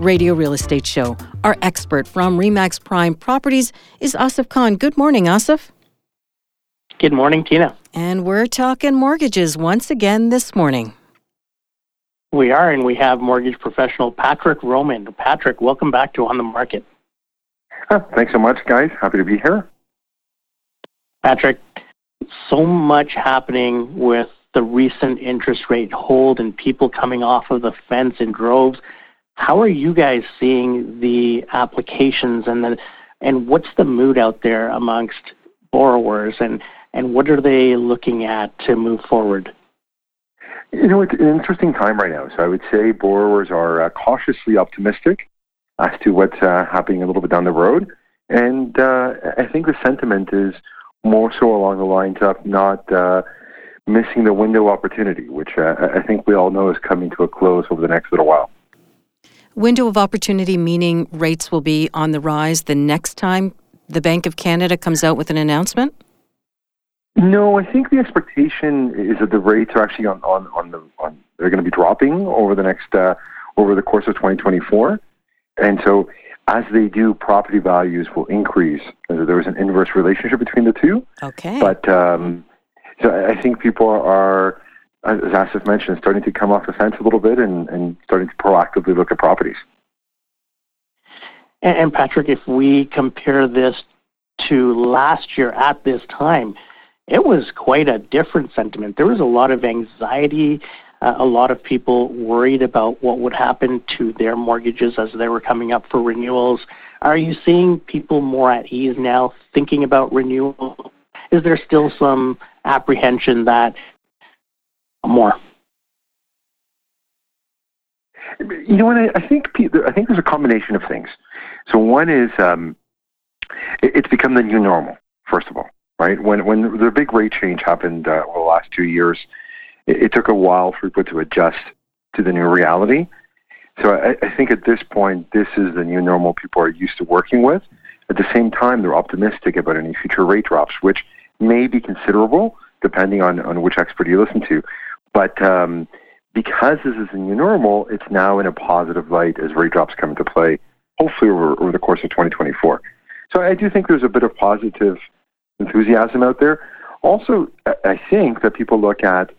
radio real estate show. Our expert from Remax Prime Properties is Asif Khan. Good morning, Asif. Good morning, Tina. And we're talking mortgages once again this morning. We are, and we have mortgage professional Patrick Romann. Patrick, welcome back to On the Market. Thanks so much, guys. Happy to be here. Patrick, so much happening with the recent interest rate hold and people coming off of the fence in droves. How are you guys seeing the applications and the and what's the mood out there amongst borrowers and and what are they looking at to move forward? You know, it's an interesting time right now. So I would say borrowers are uh, cautiously optimistic as to what's uh, happening a little bit down the road, and uh, I think the sentiment is more so along the lines of not uh, missing the window opportunity, which uh, I think we all know is coming to a close over the next little while. Window of opportunity meaning rates will be on the rise the next time the Bank of Canada comes out with an announcement? No, I think the expectation is that the rates are actually on, on, on the on they're going to be dropping over the next uh, over the course of 2024, and so as they do, property values will increase. There was an inverse relationship between the two. Okay. But um, so I think people are as Asif mentioned, starting to come off the fence a little bit and, and starting to proactively look at properties. And, and, Patrick, if we compare this to last year at this time, it was quite a different sentiment. There was a lot of anxiety, uh, a lot of people worried about what would happen to their mortgages as they were coming up for renewals. Are you seeing people more at ease now thinking about renewal? Is there still some apprehension that more. You know what? I, I think I think there's a combination of things. So one is um, it, it's become the new normal. First of all, right? When when the big rate change happened uh, over the last two years, it, it, took a while for people to adjust to the new reality. So I, I think at this point, this is the new normal people are used to working with. At the same time, they're optimistic about any future rate drops, which may be considerable depending on, on which expert you listen to. But um, because this is a new normal, it's now in a positive light as rate drops come into play, hopefully over, over the course of 2024. So I do think there's a bit of positive enthusiasm out there. Also, I think that people look at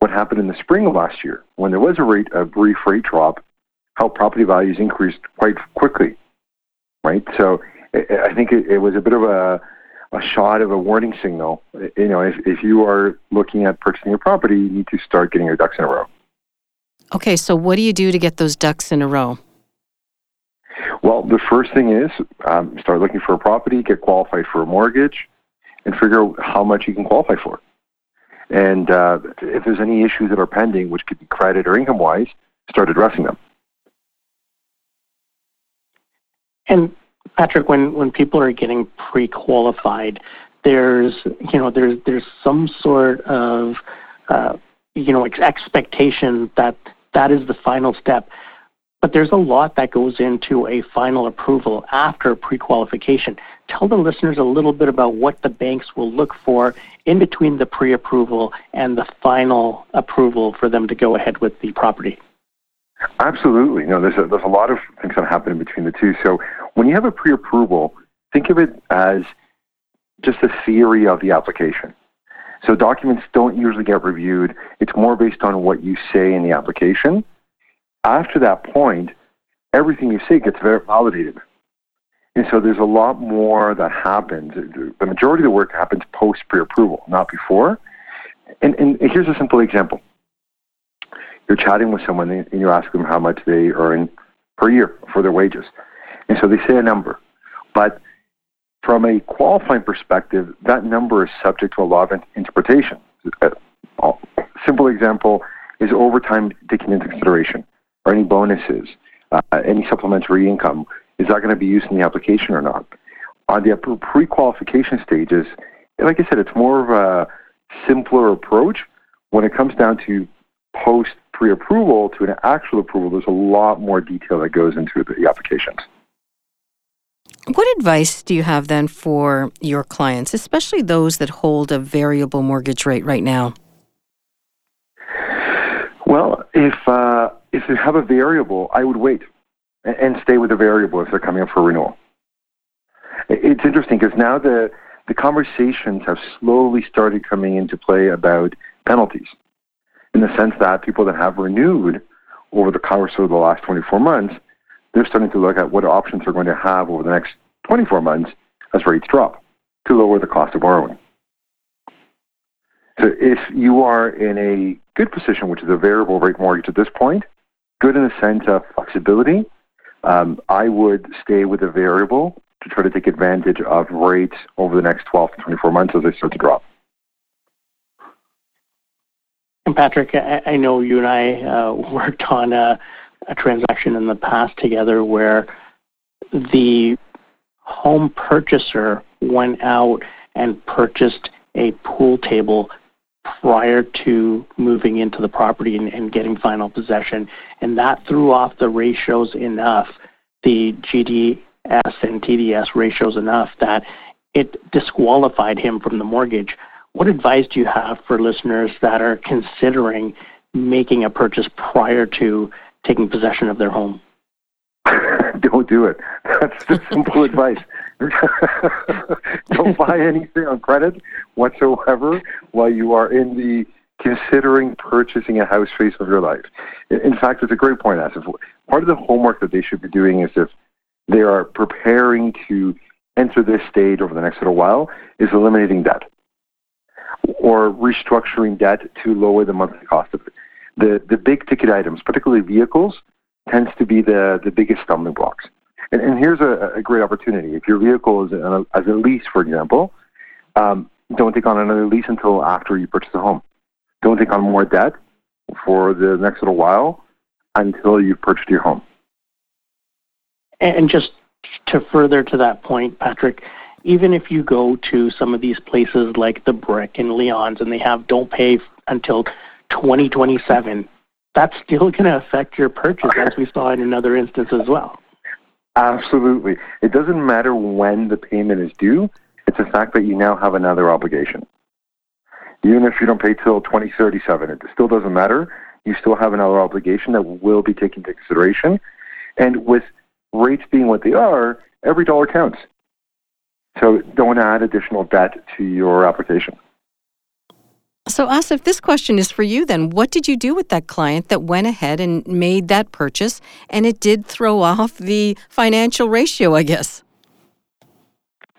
what happened in the spring of last year when there was a rate a brief rate drop, how property values increased quite quickly, right? So I think it, it was a bit of a a shot of a warning signal. You know, if, if you are looking at purchasing a property, you need to start getting your ducks in a row. Okay, so what do you do to get those ducks in a row? Well, the first thing is um, start looking for a property, get qualified for a mortgage, and figure out how much you can qualify for. And uh, if there's any issues that are pending, which could be credit or income wise, start addressing them. And Patrick, when, when people are getting pre-qualified, there's you know there's there's some sort of uh, you know expectation that that is the final step. But there's a lot that goes into a final approval after pre-qualification. Tell the listeners a little bit about what the banks will look for in between the pre-approval and the final approval for them to go ahead with the property. Absolutely. No, there's a, there's a lot of things that happen between the two. So when you have a pre-approval, think of it as just a theory of the application. So documents don't usually get reviewed. It's more based on what you say in the application. After that point, everything you say gets validated. And so there's a lot more that happens. The majority of the work happens post pre-approval, not before. And, and here's a simple example you're chatting with someone and you ask them how much they earn per year for their wages. And so they say a number. But from a qualifying perspective, that number is subject to a lot of interpretation. A simple example is overtime taken into consideration, or any bonuses, uh, any supplementary income. is that going to be used in the application or not? On the pre-qualification stages, like I said, it's more of a simpler approach. When it comes down to post pre-approval to an actual approval, there's a lot more detail that goes into the applications. What advice do you have then for your clients, especially those that hold a variable mortgage rate right now? Well, if uh, if you have a variable, I would wait and, and stay with the variable if they're coming up for renewal. It's interesting because now the the conversations have slowly started coming into play about penalties, in the sense that people that have renewed over the course of the last 24 months they're starting to look at what options they're going to have over the next 24 months as rates drop to lower the cost of borrowing. So if you are in a good position, which is a variable rate mortgage at this point, good in the sense of flexibility, um, I would stay with a variable to try to take advantage of rates over the next 12 to 24 months as they start to drop. And Patrick, I, I know you and I uh, worked on a a transaction in the past together where the home purchaser went out and purchased a pool table prior to moving into the property and, and, getting final possession. And that threw off the ratios enough, the GDS and TDS ratios enough that it disqualified him from the mortgage. What advice do you have for listeners that are considering making a purchase prior to taking possession of their home? Don't do it. That's the simple advice. Don't buy anything on credit whatsoever while you are in the considering purchasing a house phase of your life. In fact, it's a great point, Asif. Part of the homework that they should be doing is if they are preparing to enter this stage over the next little while, is eliminating debt or restructuring debt to lower the monthly cost of it the, the big ticket items, particularly vehicles, tends to be the, the biggest stumbling blocks. And, and here's a, a great opportunity. If your vehicle is a, as a lease, for example, um, don't take on another lease until after you purchase a home. Don't take on more debt for the next little while until you've purchased your home. And just to further to that point, Patrick, even if you go to some of these places like the Brick and Leon's and they have don't pay until 2027, that's still going to affect your purchase, as we saw in another instance as well. Absolutely. It doesn't matter when the payment is due, it's the fact that you now have another obligation. Even if you don't pay till 2037, it still doesn't matter. You still have another obligation that will be taken into consideration. And with rates being what they are, every dollar counts. So don't add additional debt to your application. So, Asif, this question is for you then. What did you do with that client that went ahead and made that purchase and it did throw off the financial ratio, I guess?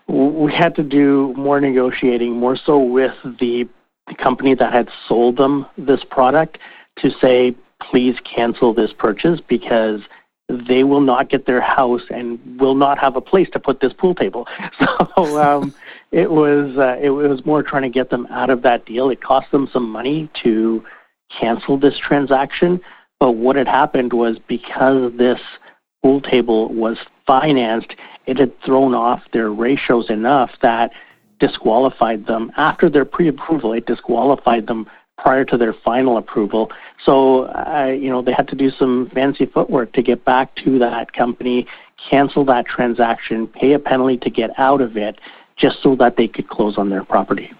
We had to do more negotiating, more so with the, the company that had sold them this product to say, please cancel this purchase because they will not get their house and will not have a place to put this pool table. So um, it was uh, it was more trying to get them out of that deal. It cost them some money to cancel this transaction, but what had happened was because this pool table was financed, it had thrown off their ratios enough that disqualified them after their pre-approval. It disqualified them prior to their final approval. So, uh, you know, they had to do some fancy footwork to get back to that company, cancel that transaction, pay a penalty to get out of it, just so that they could close on their property.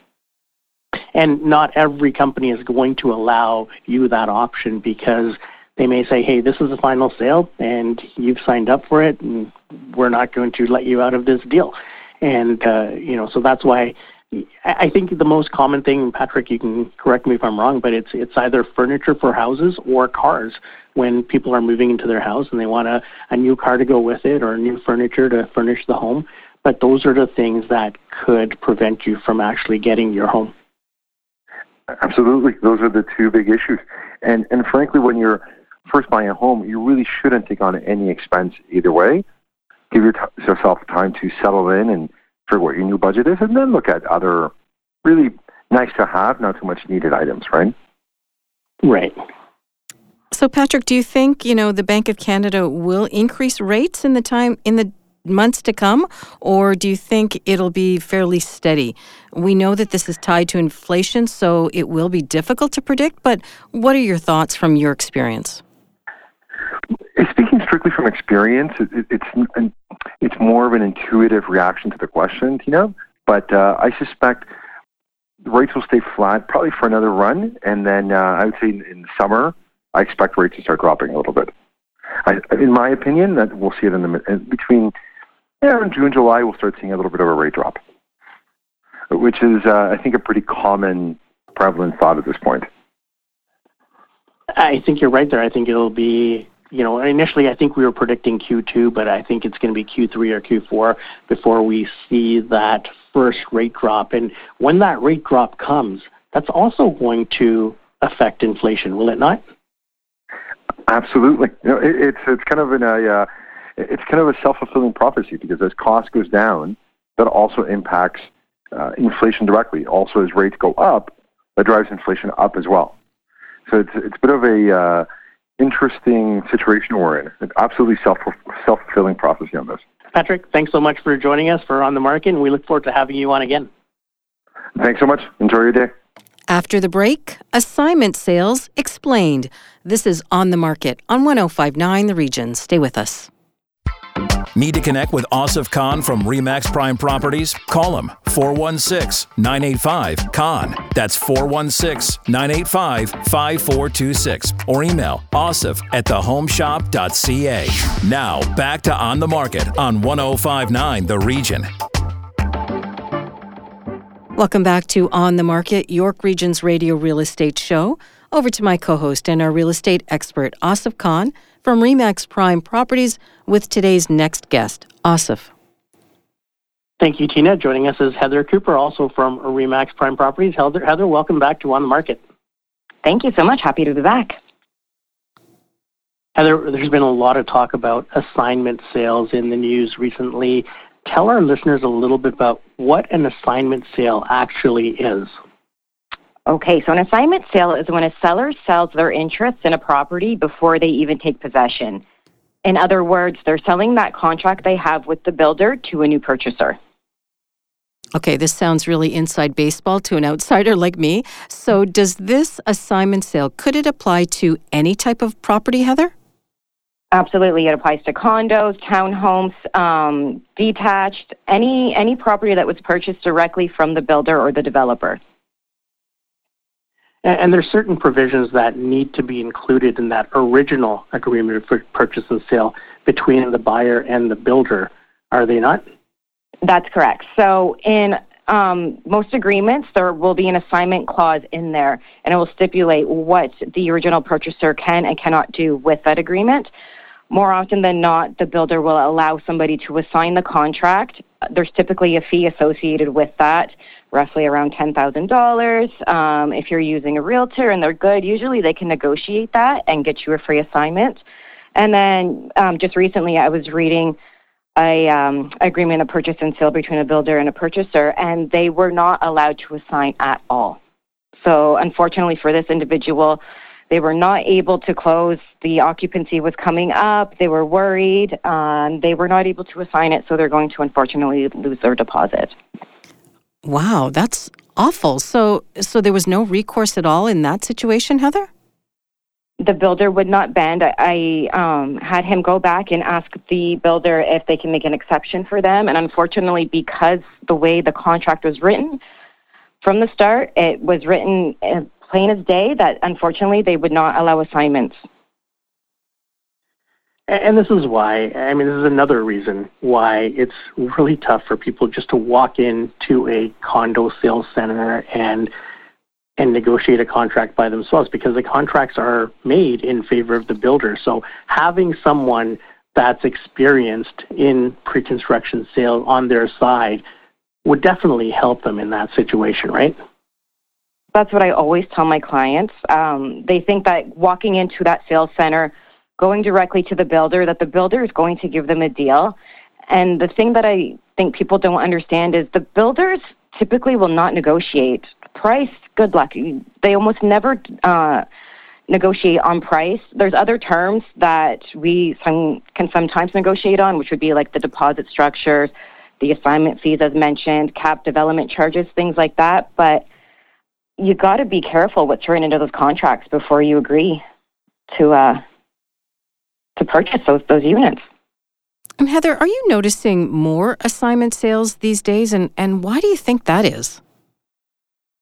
And not every company is going to allow you that option because they may say, hey, this is a final sale and you've signed up for it and we're not going to let you out of this deal. And, uh, you know, so that's why I think the most common thing, Patrick, you can correct me if I'm wrong, but it's it's either furniture for houses or cars. When people are moving into their house and they want a, a new car to go with it or new furniture to furnish the home, but those are the things that could prevent you from actually getting your home. Absolutely, those are the two big issues. And and frankly, when you're first buying a home, you really shouldn't take on any expense either way. Give yourself time to settle in and figure what your new budget is, and then look at other really nice to have, not too much needed items, right? Right. So, Patrick, do you think you know the Bank of Canada will increase rates in the time in the months to come, or do you think it'll be fairly steady? We know that this is tied to inflation, so it will be difficult to predict. But what are your thoughts from your experience? Speaking strictly from experience, it, it, it's it's more of an intuitive reaction to the question, Tina. But uh, I suspect rates will stay flat probably for another run, and then uh, I would say in, in summer, I expect rates to start dropping a little bit. I, in my opinion, that we'll see it in the between yeah, in June, July, we'll start seeing a little bit of a rate drop, which is, uh, I think, a pretty common, prevalent thought at this point. I think you're right there. I think it'll be you know, initially I think we were predicting Q2, but I think it's going to be Q3 or Q4 before we see that first rate drop. And when that rate drop comes, that's also going to affect inflation, will it not? Absolutely. You know, it, it's it's kind of a uh, it's kind of a self fulfilling prophecy because as cost goes down, that also impacts uh, inflation directly. Also, as rates go up, that drives inflation up as well. So it's it's a bit of a uh, interesting situation we're in. It's absolutely self self fulfilling prophecy on this. Patrick, thanks so much for joining us for On the Market, and we look forward to having you on again. Thanks so much. Enjoy your day. After the break, assignment sales explained. This is On the Market on 1059 The Region. Stay with us. Need to connect with Asif Khan from Remax Prime Properties? Call him 416 985 Khan. That's 416 985 5426. Or email asif at thehomeshop.ca. Now, back to On the Market on 1059 The Region. Welcome back to On the Market, York Region's radio real estate show. Over to my co host and our real estate expert, Asif Khan from Remax Prime Properties with today's next guest, Asif. Thank you, Tina. Joining us is Heather Cooper, also from Remax Prime Properties. Heather, Heather, welcome back to On the Market. Thank you so much. Happy to be back. Heather, there's been a lot of talk about assignment sales in the news recently. Tell our listeners a little bit about what an assignment sale actually is. Okay, so an assignment sale is when a seller sells their interest in a property before they even take possession. In other words, they're selling that contract they have with the builder to a new purchaser. Okay, this sounds really inside baseball to an outsider like me. So, does this assignment sale could it apply to any type of property, Heather? Absolutely, it applies to condos, townhomes, um, detached, any any property that was purchased directly from the builder or the developer. And, and there's certain provisions that need to be included in that original agreement for purchase and sale between the buyer and the builder, are they not? That's correct. So in um, most agreements, there will be an assignment clause in there, and it will stipulate what the original purchaser can and cannot do with that agreement. More often than not, the builder will allow somebody to assign the contract. There's typically a fee associated with that roughly around $10,000. Um, if you're using a realtor and they're good, usually they can negotiate that and get you a free assignment. And then um, just recently, I was reading a um, agreement of purchase and sale between a builder and a purchaser, and they were not allowed to assign at all. So, unfortunately, for this individual, they were not able to close. The occupancy was coming up. They were worried. Um, they were not able to assign it, so they're going to unfortunately lose their deposit. Wow, that's awful. So so there was no recourse at all in that situation, Heather? The builder would not bend. I, I um, had him go back and ask the builder if they can make an exception for them. And unfortunately, because the way the contract was written from the start, it was written uh, plain as day that unfortunately they would not allow assignments. And this is why, I mean, this is another reason why it's really tough for people just to walk into a condo sales center and and negotiate a contract by themselves because the contracts are made in favor of the builder. So having someone that's experienced in pre-construction sales on their side would definitely help them in that situation, right? That's what I always tell my clients. Um, they think that walking into that sales center going directly to the builder, that the builder is going to give them a deal. And the thing that I think people don't understand is the builders typically will not negotiate price. Good luck. They almost never uh, negotiate on price. There's other terms that we some, can sometimes negotiate on, which would be like the deposit structures, the assignment fees, as mentioned, cap development charges, things like that. But you got to be careful what's written into those contracts before you agree to uh, to purchase those those units. And Heather, are you noticing more assignment sales these days, and and why do you think that is?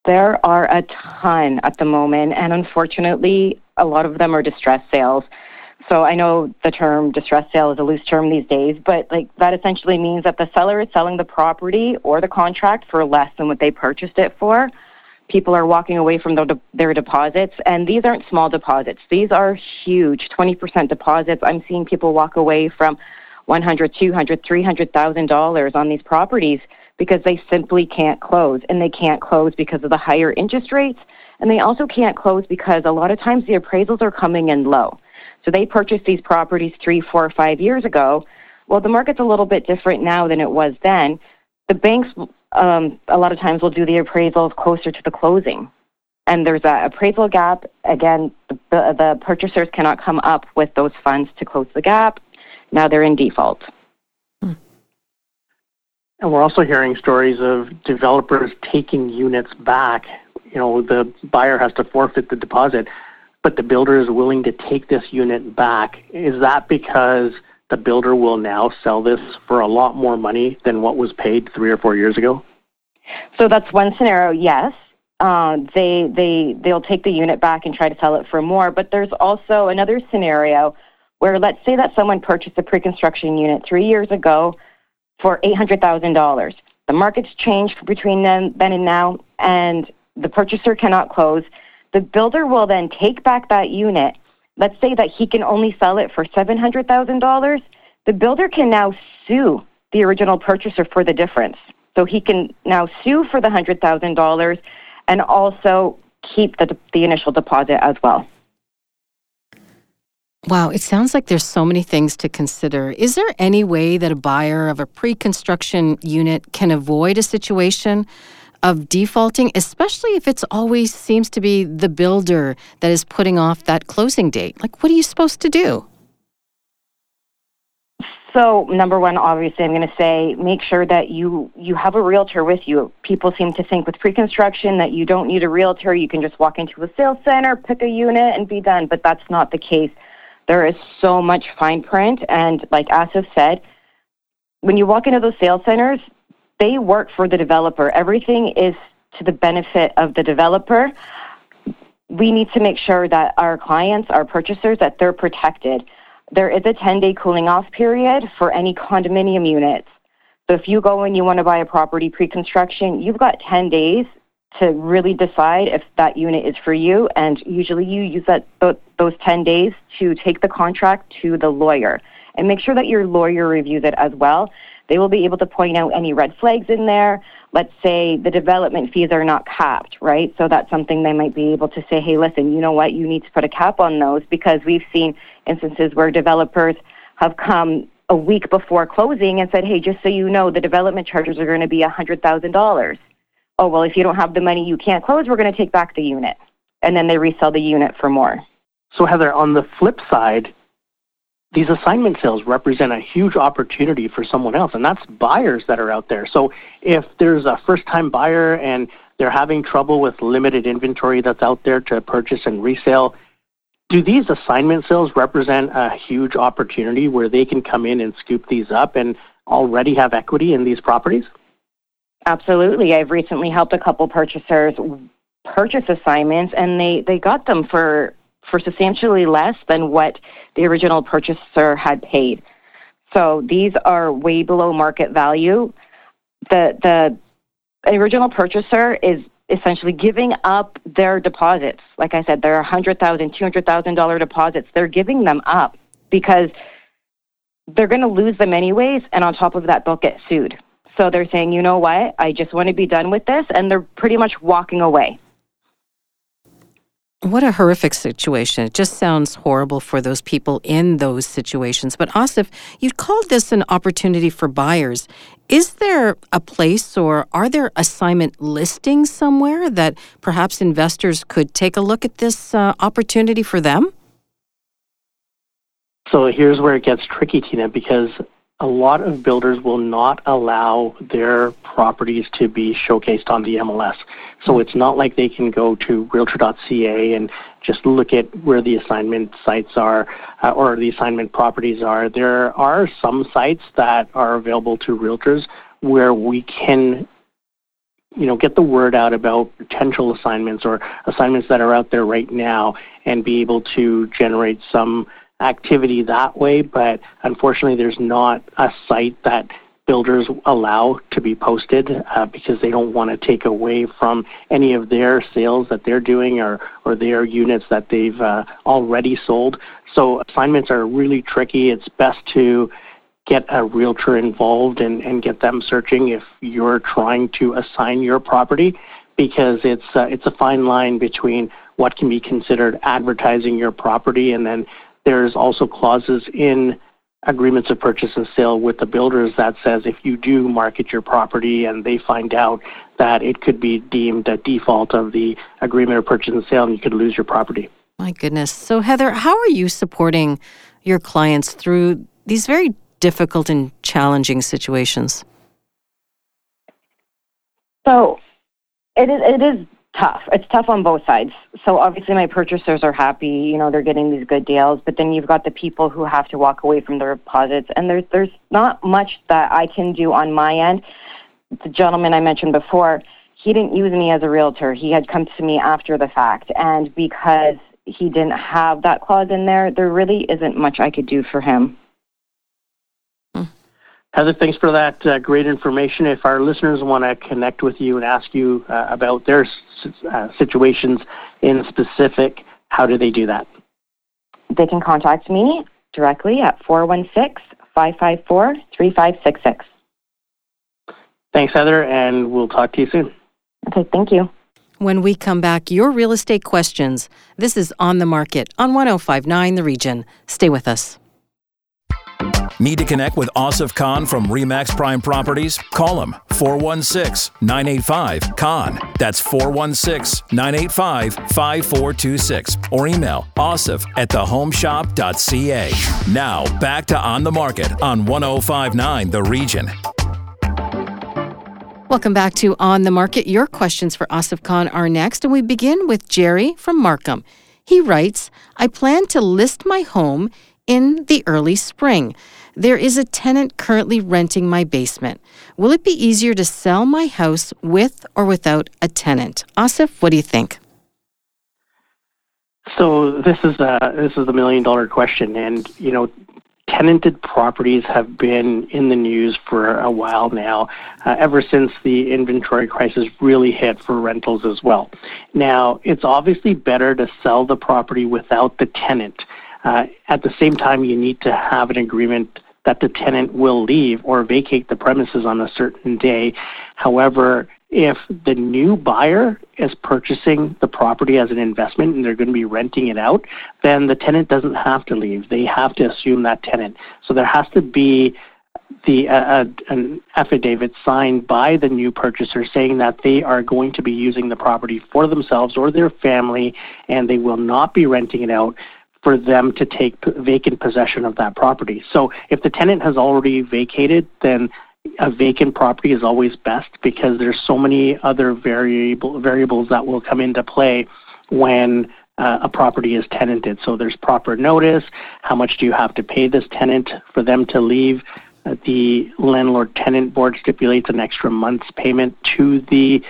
There are a ton at the moment, and unfortunately, a lot of them are distress sales. So I know the term distress sale is a loose term these days, but like that essentially means that the seller is selling the property or the contract for less than what they purchased it for. People are walking away from their, their deposits, and these aren't small deposits. These are huge, 20% deposits. I'm seeing people walk away from 100, 200, 300,000 dollars on these properties because they simply can't close. And they can't close because of the higher interest rates. And they also can't close because a lot of times the appraisals are coming in low. So they purchased these properties three, four, five years ago. Well, the market's a little bit different now than it was then. The banks, um, a lot of times, we'll do the appraisals closer to the closing. And there's an appraisal gap. Again, the, the purchasers cannot come up with those funds to close the gap. Now they're in default. And we're also hearing stories of developers taking units back. You know, the buyer has to forfeit the deposit, but the builder is willing to take this unit back. Is that because the builder will now sell this for a lot more money than what was paid three or four years ago? So that's one scenario, yes. Uh, they they they'll take the unit back and try to sell it for more. But there's also another scenario where let's say that someone purchased a pre-construction unit three years ago for $800,000. The market's changed between then, then and now, and the purchaser cannot close. The builder will then take back that unit. Let's say that he can only sell it for $700,000. The builder can now sue the original purchaser for the difference. So he can now sue for the $100,000 and also keep the, the initial deposit as well. Wow, it sounds like there's so many things to consider. Is there any way that a buyer of a pre construction unit can avoid a situation of defaulting, especially if it's always seems to be the builder that is putting off that closing date? Like, what are you supposed to do? So, number one, obviously, I'm going to say make sure that you you have a realtor with you. People seem to think with pre-construction that you don't need a realtor; you can just walk into a sales center, pick a unit, and be done. But that's not the case. There is so much fine print. And like Asif said, when you walk into those sales centers, they work for the developer. Everything is to the benefit of the developer. We need to make sure that our clients, our purchasers, that they're protected. There is a 10 day cooling off period for any condominium units. So if you go and you want to buy a property pre construction, you've got 10 days to really decide if that unit is for you. And usually you use that those 10 days to take the contract to the lawyer and make sure that your lawyer reviews it as well. They will be able to point out any red flags in there. Let's say the development fees are not capped, right? So that's something they might be able to say, hey, listen, you know what? You need to put a cap on those because we've seen instances where developers have come a week before closing and said, hey, just so you know, the development charges are going to be $100,000 oh, well, if you don't have the money, you can't close, we're going to take back the unit. And then they resell the unit for more. So, Heather, on the flip side, these assignment sales represent a huge opportunity for someone else, and that's buyers that are out there. So, if there's a first time buyer and they're having trouble with limited inventory that's out there to purchase and resale, do these assignment sales represent a huge opportunity where they can come in and scoop these up and already have equity in these properties? Absolutely. I've recently helped a couple purchasers purchase assignments and they, they got them for for substantially less than what the original purchaser had paid. So these are way below market value. The the original purchaser is essentially giving up their deposits. Like I said, they're $100,000, $200,000 deposits. They're giving them up because they're going to lose them anyways. And on top of that, they'll get sued. So they're saying, you know what, I just want to be done with this, and they're pretty much walking away. What a horrific situation. It just sounds horrible for those people in those situations. But Asif, you called this an opportunity for buyers. Is there a place or are there assignment listings somewhere that perhaps investors could take a look at this uh, opportunity for them? So here's where it gets tricky, Tina, because a lot of builders will not allow their properties to be showcased on the MLS. So it's not like they can go to realtor.ca and just look at where the assignment sites are uh, or the assignment properties are. There are some sites that are available to realtors where we can you know get the word out about potential assignments or assignments that are out there right now and be able to generate some activity that way, but unfortunately, there's not a site that builders allow to be posted uh, because they don't want to take away from any of their sales that they're doing or, or their units that they've uh, already sold. So assignments are really tricky. It's best to get a realtor involved and, and get them searching if you're trying to assign your property because it's uh, it's a fine line between what can be considered advertising your property and then there's also clauses in agreements of purchase and sale with the builders that says if you do market your property and they find out that it could be deemed a default of the agreement of purchase and sale and you could lose your property. My goodness. So Heather, how are you supporting your clients through these very difficult and challenging situations? So it is it is tough. It's tough on both sides. So obviously my purchasers are happy, you know, they're getting these good deals, but then you've got the people who have to walk away from their deposits and there's there's not much that I can do on my end. The gentleman I mentioned before, he didn't use me as a realtor. He had come to me after the fact and because he didn't have that clause in there, there really isn't much I could do for him. Heather, thanks for that uh, great information. If our listeners want to connect with you and ask you uh, about their uh, situations in specific, how do they do that? They can contact me directly at 416 554 3566. Thanks, Heather, and we'll talk to you soon. Okay, thank you. When we come back, your real estate questions. This is On the Market on 1059 The Region. Stay with us. Need to connect with Asif Khan from Remax Prime Properties? Call him 416 985 Khan. That's 416 985 5426. Or email asif at thehomeshop.ca. Now, back to On the Market on 1059 The Region. Welcome back to On the Market. Your questions for Asif Khan are next, and we begin with Jerry from Markham. He writes I plan to list my home in the early spring. There is a tenant currently renting my basement. Will it be easier to sell my house with or without a tenant? Asif, what do you think? So this is a this is a million dollar question, and you know, tenanted properties have been in the news for a while now, uh, ever since the inventory crisis really hit for rentals as well. Now, it's obviously better to sell the property without the tenant. Uh, at the same time, you need to have an agreement that the tenant will leave or vacate the premises on a certain day. However, if the new buyer is purchasing the property as an investment and they're going to be renting it out, then the tenant doesn't have to leave. They have to assume that tenant. So there has to be the uh, an affidavit signed by the new purchaser saying that they are going to be using the property for themselves or their family and they will not be renting it out for them to take vacant possession of that property. So if the tenant has already vacated, then a vacant property is always best because there's so many other variable variables that will come into play when uh, a property is tenanted. So there's proper notice. How much do you have to pay this tenant for them to leave? Uh, the landlord tenant board stipulates an extra month's payment to the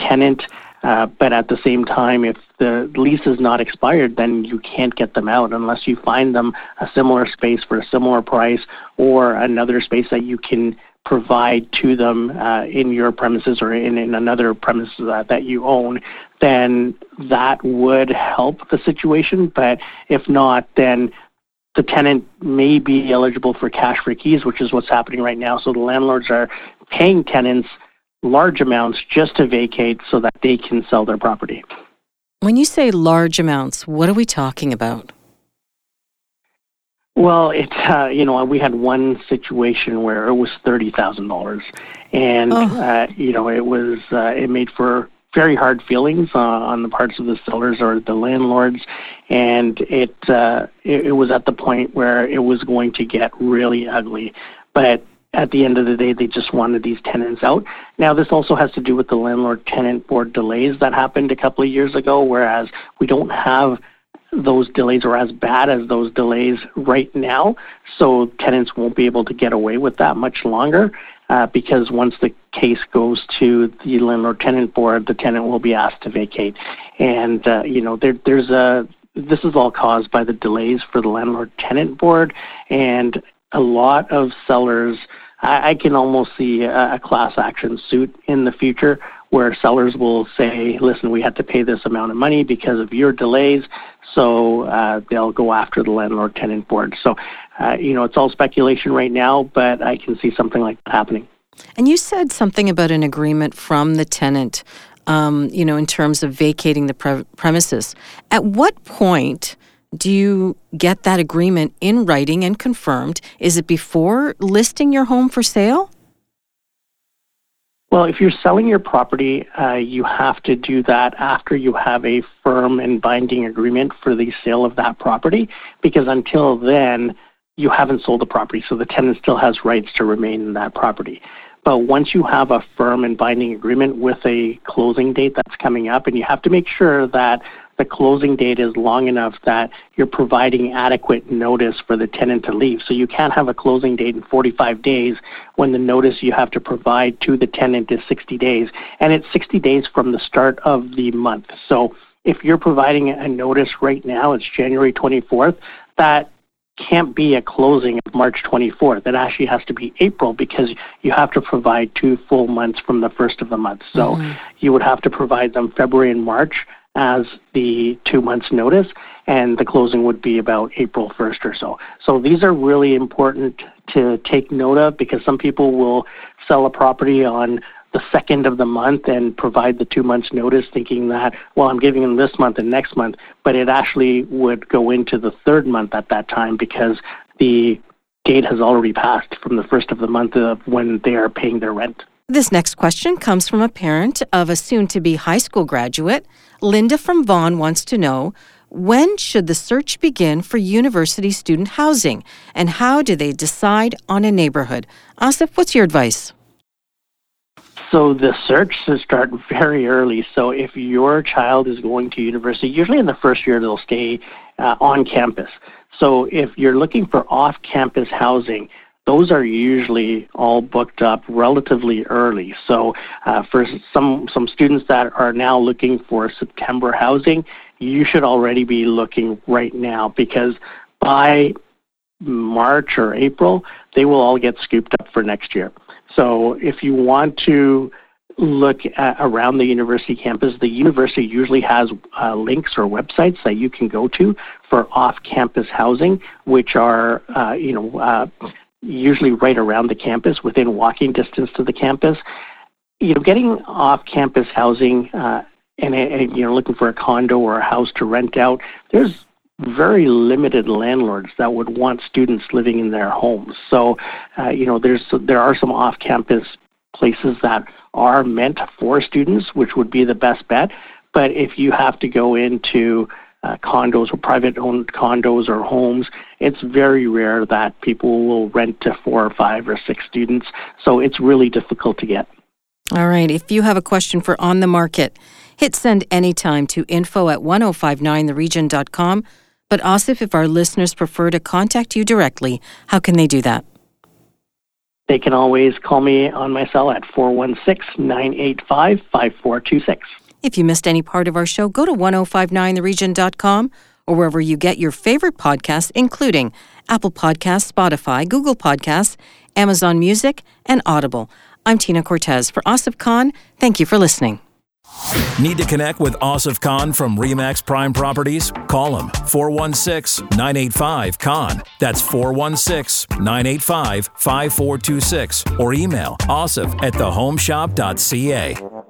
tenant. Uh, but at the same time, if the lease is not expired, then you can't get them out unless you find them a similar space for a similar price or another space that you can provide to them uh, in your premises or in, in another premises that, that you own, then that would help the situation. But if not, then the tenant may be eligible for cash for keys, which is what's happening right now. So the landlords are paying tenants large amounts just to vacate so that they can sell their property. When you say large amounts, what are we talking about? Well, it uh, you know we had one situation where it was thirty thousand dollars, and oh. uh, you know it was uh, it made for very hard feelings uh, on the parts of the sellers or the landlords, and it, uh, it it was at the point where it was going to get really ugly. But at the end of the day, they just wanted these tenants out. Now, this also has to do with the landlord tenant board delays that happened a couple of years ago, whereas we don't have those delays are as bad as those delays right now. So tenants won't be able to get away with that much longer uh, because once the case goes to the landlord tenant board, the tenant will be asked to vacate. And, uh, you know, there, there's a, this is all caused by the delays for the landlord tenant board and a lot of sellers. I, I can almost see a, a class action suit in the future where sellers will say, listen, we had to pay this amount of money because of your delays. So uh, they'll go after the landlord tenant board. So, uh, you know, it's all speculation right now, but I can see something like that happening. And you said something about an agreement from the tenant, um, you know, in terms of vacating the pre- premises. At what point do you get that agreement in writing and confirmed? Is it before listing your home for sale? Well, if you're selling your property, uh, you have to do that after you have a firm and binding agreement for the sale of that property, because until then, you haven't sold the property, so the tenant still has rights to remain in that property. But once you have a firm and binding agreement with a closing date that's coming up, and you have to make sure that the closing date is long enough that you're providing adequate notice for the tenant to leave. So you can't have a closing date in 45 days when the notice you have to provide to the tenant is 60 days. And it's 60 days from the start of the month. So if you're providing a notice right now, it's January 24th, that can't be a closing of March 24th. It actually has to be April because you have to provide two full months from the first of the month. So mm-hmm. you would have to provide them February and March as the two months notice, and the closing would be about April 1st or so. So these are really important to take note of because some people will sell a property on the second of the month and provide the two months notice thinking that well i'm giving them this month and next month but it actually would go into the third month at that time because the date has already passed from the first of the month of when they are paying their rent this next question comes from a parent of a soon to be high school graduate. Linda from Vaughan wants to know when should the search begin for university student housing and how do they decide on a neighborhood? Asif, what's your advice? So the search should start very early. So if your child is going to university, usually in the first year they'll stay uh, on campus. So if you're looking for off-campus housing, those are usually all booked up relatively early. So uh, for some some students that are now looking for September housing, you should already be looking right now because by March or April, they will all get scooped up for next year. So if you want to look at around the university campus, the university usually has uh, links or websites that you can go to for off-campus housing, which are uh, you know uh, usually right around the campus, within walking distance to the campus. You know, getting off-campus housing uh, and, and you know looking for a condo or a house to rent out, there's very limited landlords that would want students living in their homes. So, uh, you know, there's there are some off-campus places that are meant for students, which would be the best bet. But if you have to go into uh, condos or private owned condos or homes, it's very rare that people will rent to four or five or six students. So it's really difficult to get. All right. If you have a question for On the Market, hit send anytime to info at 1059theregion.com. But Asif, if our listeners prefer to contact you directly, how can they do that? They can always call me on my cell at 416 985 5426. If you missed any part of our show, go to 1059theregion.com or wherever you get your favorite podcasts, including Apple Podcasts, Spotify, Google Podcasts, Amazon Music, and Audible. I'm Tina Cortez. For Asif Khan, thank you for listening. Need to connect with Asif Khan from REMAX Prime Properties? Call him 416 985 Khan. That's 416 985 5426 or email asif at thehomeshop.ca.